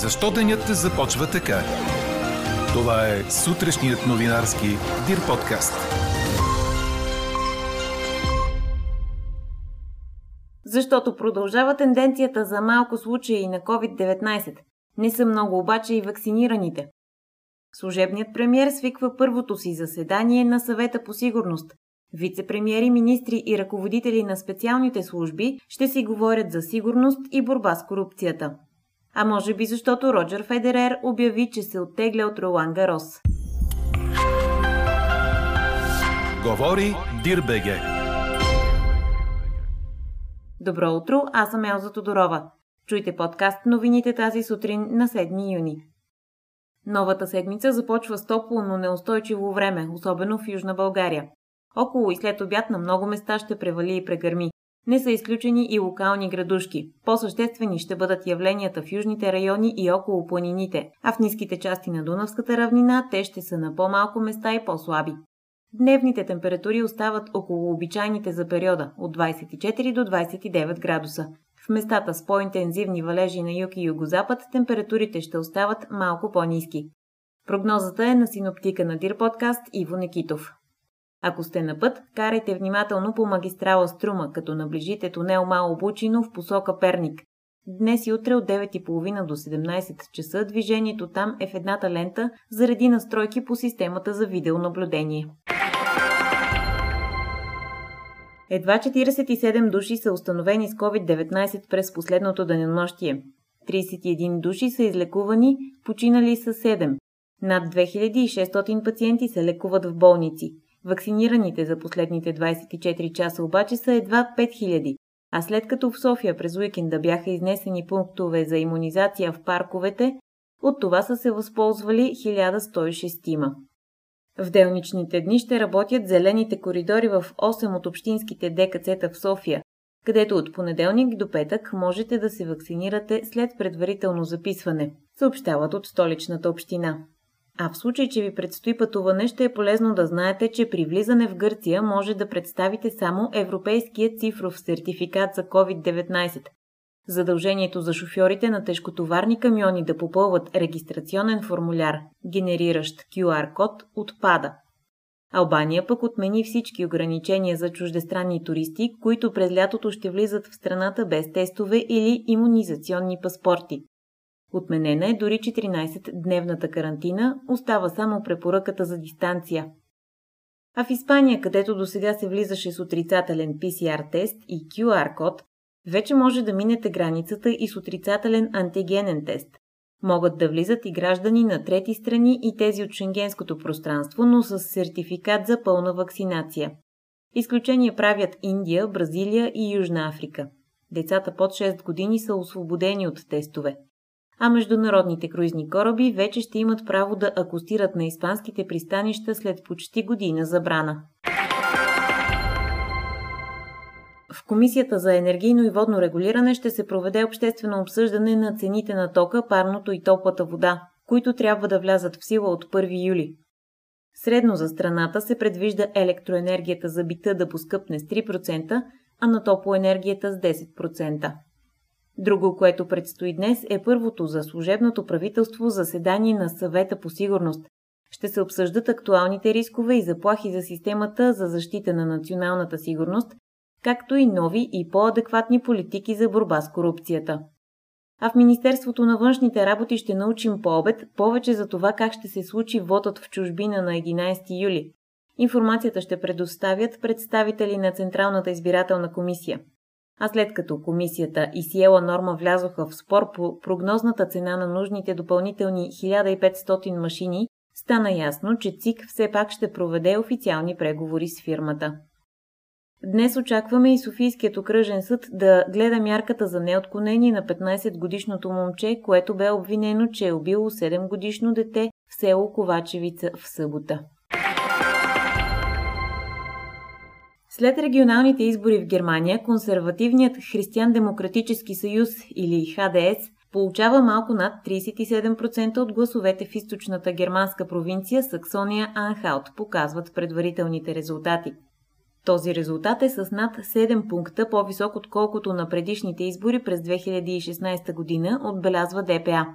Защо денят започва така? Това е сутрешният новинарски Дир подкаст. Защото продължава тенденцията за малко случаи на COVID-19. Не са много обаче и вакцинираните. Служебният премьер свиква първото си заседание на съвета по сигурност. Вице-премьери, министри и ръководители на специалните служби ще си говорят за сигурност и борба с корупцията. А може би защото Роджер Федерер обяви, че се оттегля от Ролан Гарос. Говори Дирбеге. Добро утро, аз съм Елза Тодорова. Чуйте подкаст новините тази сутрин на 7 юни. Новата седмица започва с топло, но неустойчиво време, особено в Южна България. Около и след обяд на много места ще превали и прегърми. Не са изключени и локални градушки. По-съществени ще бъдат явленията в южните райони и около планините, а в ниските части на Дунавската равнина те ще са на по-малко места и по-слаби. Дневните температури остават около обичайните за периода от 24 до 29 градуса. В местата с по-интензивни валежи на юг и югозапад температурите ще остават малко по-низки. Прогнозата е на синоптика на Дир подкаст Иво Некитов. Ако сте на път, карайте внимателно по магистрала Струма, като наближите тунел Мало Бучино в посока Перник. Днес и утре от 9.30 до 17 часа движението там е в едната лента заради настройки по системата за видеонаблюдение. Едва 47 души са установени с COVID-19 през последното денонощие. 31 души са излекувани, починали са 7. Над 2600 пациенти се лекуват в болници. Вакцинираните за последните 24 часа обаче са едва 5000, а след като в София през уикенда бяха изнесени пунктове за иммунизация в парковете, от това са се възползвали 1106. В делничните дни ще работят зелените коридори в 8 от общинските ДКЦ-та в София, където от понеделник до петък можете да се вакцинирате след предварително записване, съобщават от столичната община. А в случай, че ви предстои пътуване, ще е полезно да знаете, че при влизане в Гърция може да представите само Европейския цифров сертификат за COVID-19. Задължението за шофьорите на тежкотоварни камиони да попълват регистрационен формуляр, генериращ QR-код, отпада. Албания пък отмени всички ограничения за чуждестранни туристи, които през лятото ще влизат в страната без тестове или иммунизационни паспорти. Отменена е дори 14-дневната карантина, остава само препоръката за дистанция. А в Испания, където до сега се влизаше с отрицателен PCR тест и QR код, вече може да минете границата и с отрицателен антигенен тест. Могат да влизат и граждани на трети страни и тези от шенгенското пространство, но с сертификат за пълна вакцинация. Изключение правят Индия, Бразилия и Южна Африка. Децата под 6 години са освободени от тестове а международните круизни кораби вече ще имат право да акустират на испанските пристанища след почти година забрана. В Комисията за енергийно и водно регулиране ще се проведе обществено обсъждане на цените на тока, парното и топлата вода, които трябва да влязат в сила от 1 юли. Средно за страната се предвижда електроенергията за бита да поскъпне с 3%, а на топлоенергията с 10%. Друго, което предстои днес е първото за служебното правителство заседание на съвета по сигурност. Ще се обсъждат актуалните рискове и заплахи за системата за защита на националната сигурност, както и нови и по-адекватни политики за борба с корупцията. А в Министерството на външните работи ще научим по обед повече за това как ще се случи вотът в чужбина на 11 юли. Информацията ще предоставят представители на Централната избирателна комисия. А след като комисията и Сиела Норма влязоха в спор по прогнозната цена на нужните допълнителни 1500 машини, стана ясно, че ЦИК все пак ще проведе официални преговори с фирмата. Днес очакваме и Софийският окръжен съд да гледа мярката за неотклонение на 15-годишното момче, което бе обвинено, че е убило 7-годишно дете в село Ковачевица в събота. След регионалните избори в Германия, консервативният Християн-демократически съюз или ХДС получава малко над 37% от гласовете в източната германска провинция Саксония Анхалт, показват предварителните резултати. Този резултат е с над 7 пункта по-висок отколкото на предишните избори през 2016 година, отбелязва ДПА.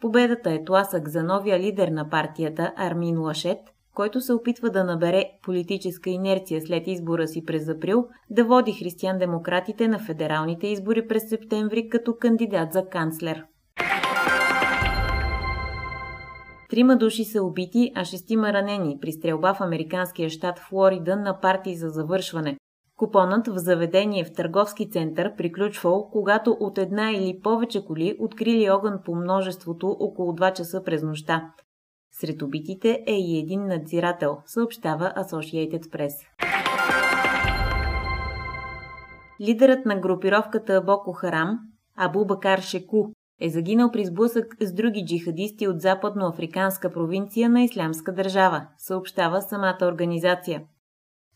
Победата е тласък за новия лидер на партията Армин Лашет, който се опитва да набере политическа инерция след избора си през април, да води християн-демократите на федералните избори през септември като кандидат за канцлер. Трима души са убити, а шестима ранени при стрелба в американския щат Флорида на партии за завършване. Купонът в заведение в търговски център приключвал, когато от една или повече коли открили огън по множеството около 2 часа през нощта. Сред убитите е и един надзирател, съобщава Associated Press. Лидерът на групировката Боко Харам, Абу Бакар Шеку, е загинал при сблъсък с други джихадисти от западноафриканска провинция на Ислямска държава, съобщава самата организация.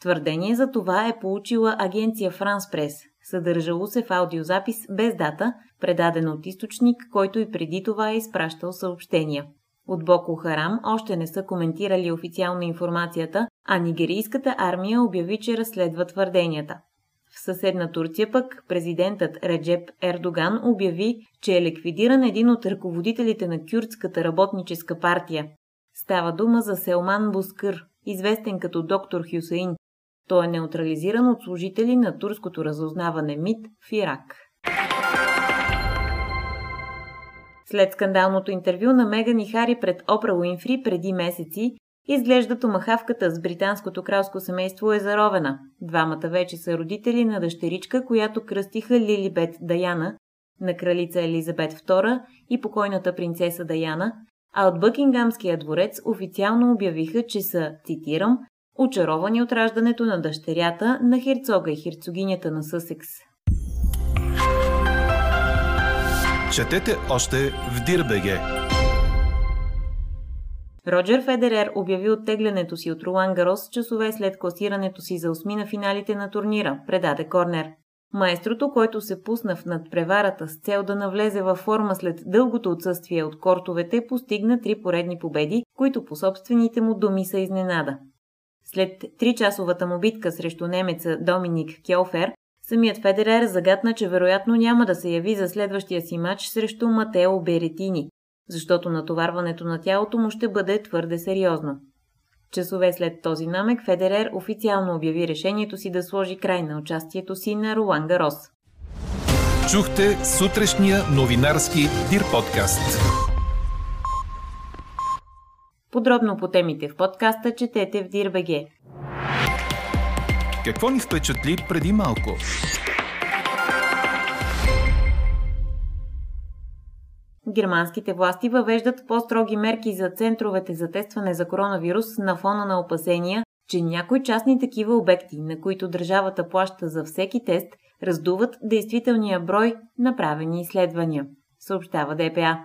Твърдение за това е получила агенция Франс Прес, съдържало се в аудиозапис без дата, предаден от източник, който и преди това е изпращал съобщения. От Боко Харам още не са коментирали официално информацията, а нигерийската армия обяви, че разследва твърденията. В съседна Турция пък президентът Реджеп Ердоган обяви, че е ликвидиран един от ръководителите на кюрдската работническа партия. Става дума за Селман Бускър, известен като доктор Хюсейн. Той е неутрализиран от служители на турското разузнаване МИД в Ирак. След скандалното интервю на Меган и Хари пред Опра Уинфри преди месеци, изглежда томахавката с британското кралско семейство е заровена. Двамата вече са родители на дъщеричка, която кръстиха Лилибет Даяна, на кралица Елизабет II и покойната принцеса Даяна, а от Бъкингамския дворец официално обявиха, че са, цитирам, очаровани от раждането на дъщерята на херцога и херцогинята на Съсекс. Четете още в Дирбеге. Роджер Федерер обяви оттеглянето си от Ролан Гарос часове след класирането си за осми на финалите на турнира, предаде Корнер. Маестрото, който се пусна в надпреварата с цел да навлезе във форма след дългото отсъствие от кортовете, постигна три поредни победи, които по собствените му думи са изненада. След тричасовата му битка срещу немеца Доминик Кьолфер, Самият Федерер загадна, че вероятно няма да се яви за следващия си матч срещу Матео Беретини, защото натоварването на тялото му ще бъде твърде сериозно. Часове след този намек Федерер официално обяви решението си да сложи край на участието си на Ролан Гарос. Чухте сутрешния новинарски Дир подкаст. Подробно по темите в подкаста четете в Дирбеге. Какво ни впечатли преди малко? Германските власти въвеждат по-строги мерки за центровете за тестване за коронавирус на фона на опасения, че някои частни такива обекти, на които държавата плаща за всеки тест, раздуват действителния брой направени изследвания, съобщава ДПА.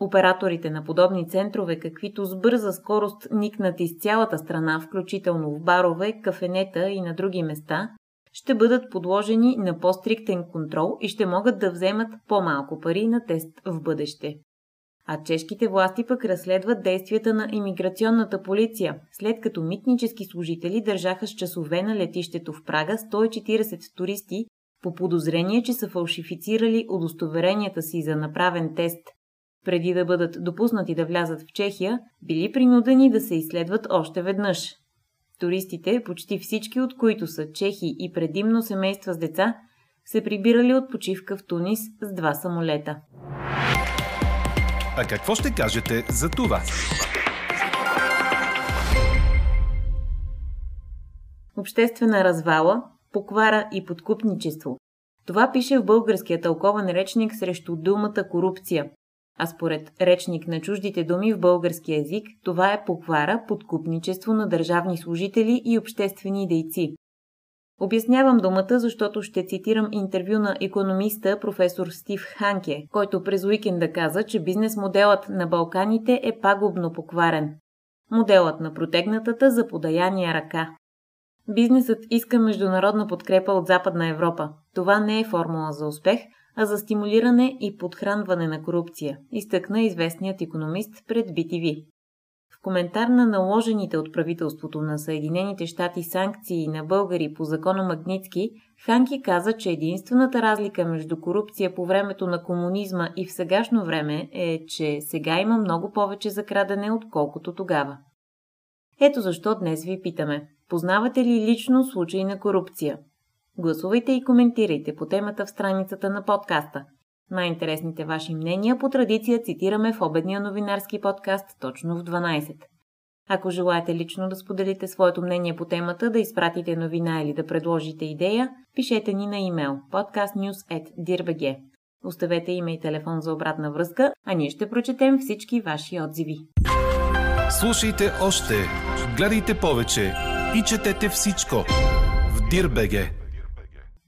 Операторите на подобни центрове, каквито с бърза скорост никнат из цялата страна, включително в барове, кафенета и на други места, ще бъдат подложени на по-стриктен контрол и ще могат да вземат по-малко пари на тест в бъдеще. А чешките власти пък разследват действията на имиграционната полиция, след като митнически служители държаха с часове на летището в Прага 140 туристи по подозрение, че са фалшифицирали удостоверенията си за направен тест – преди да бъдат допуснати да влязат в Чехия, били принудени да се изследват още веднъж. Туристите, почти всички от които са чехи и предимно семейства с деца, се прибирали от почивка в Тунис с два самолета. А какво ще кажете за това? Обществена развала, поквара и подкупничество. Това пише в българския тълкован речник срещу думата корупция, а според речник на чуждите думи в български язик, това е поквара, подкупничество на държавни служители и обществени дейци. Обяснявам думата, защото ще цитирам интервю на економиста професор Стив Ханке, който през уикенда каза, че бизнес моделът на Балканите е пагубно покварен. Моделът на протегнатата за подаяния ръка. Бизнесът иска международна подкрепа от Западна Европа. Това не е формула за успех – а за стимулиране и подхранване на корупция, изтъкна известният економист пред BTV. В коментар на наложените от правителството на Съединените щати санкции на българи по закона Магницки, Ханки каза, че единствената разлика между корупция по времето на комунизма и в сегашно време е, че сега има много повече за крадене, отколкото тогава. Ето защо днес ви питаме. Познавате ли лично случаи на корупция? Гласувайте и коментирайте по темата в страницата на подкаста. Най-интересните ваши мнения по традиция цитираме в обедния новинарски подкаст точно в 12. Ако желаете лично да споделите своето мнение по темата, да изпратите новина или да предложите идея, пишете ни на имейл podcastnews.dirbg. Оставете име и телефон за обратна връзка, а ние ще прочетем всички ваши отзиви. Слушайте още, гледайте повече и четете всичко в Дирбеге.